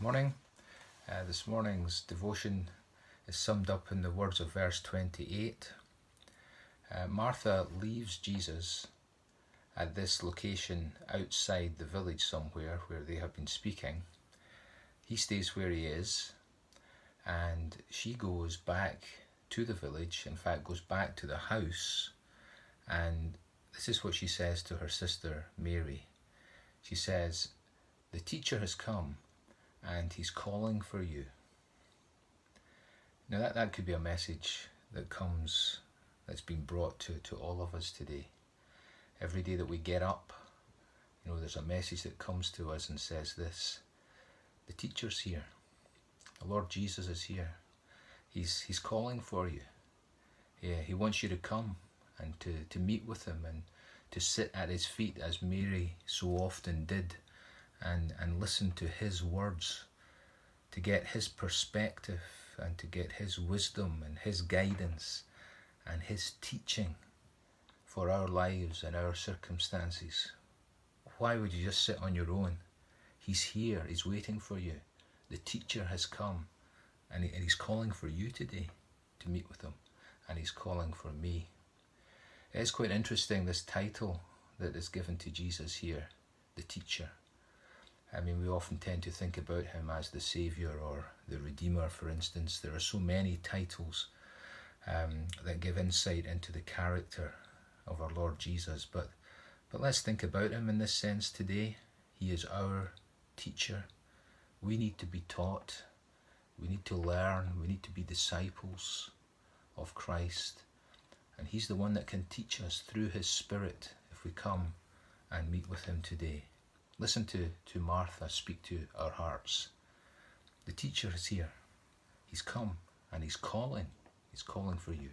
morning. Uh, this morning's devotion is summed up in the words of verse 28. Uh, Martha leaves Jesus at this location outside the village somewhere where they have been speaking. He stays where he is, and she goes back to the village, in fact, goes back to the house, and this is what she says to her sister Mary. She says, The teacher has come and he's calling for you. Now, that, that could be a message that comes, that's been brought to, to all of us today. Every day that we get up, you know, there's a message that comes to us and says this The teacher's here, the Lord Jesus is here. He's, he's calling for you. Yeah, he wants you to come and to, to meet with him and to sit at his feet as Mary so often did and, and listen to his words, to get his perspective and to get his wisdom and his guidance and his teaching for our lives and our circumstances. Why would you just sit on your own? He's here, he's waiting for you. The teacher has come and he's calling for you today to meet with him, and he's calling for me. It's quite interesting this title that is given to Jesus here, the teacher. I mean, we often tend to think about him as the Saviour or the Redeemer, for instance. There are so many titles um, that give insight into the character of our Lord Jesus. But, but let's think about him in this sense today. He is our teacher. We need to be taught. We need to learn. We need to be disciples of Christ. And He's the one that can teach us through His Spirit if we come and meet with Him today. Listen to, to Martha speak to our hearts. The teacher is here. He's come and he's calling. He's calling for you.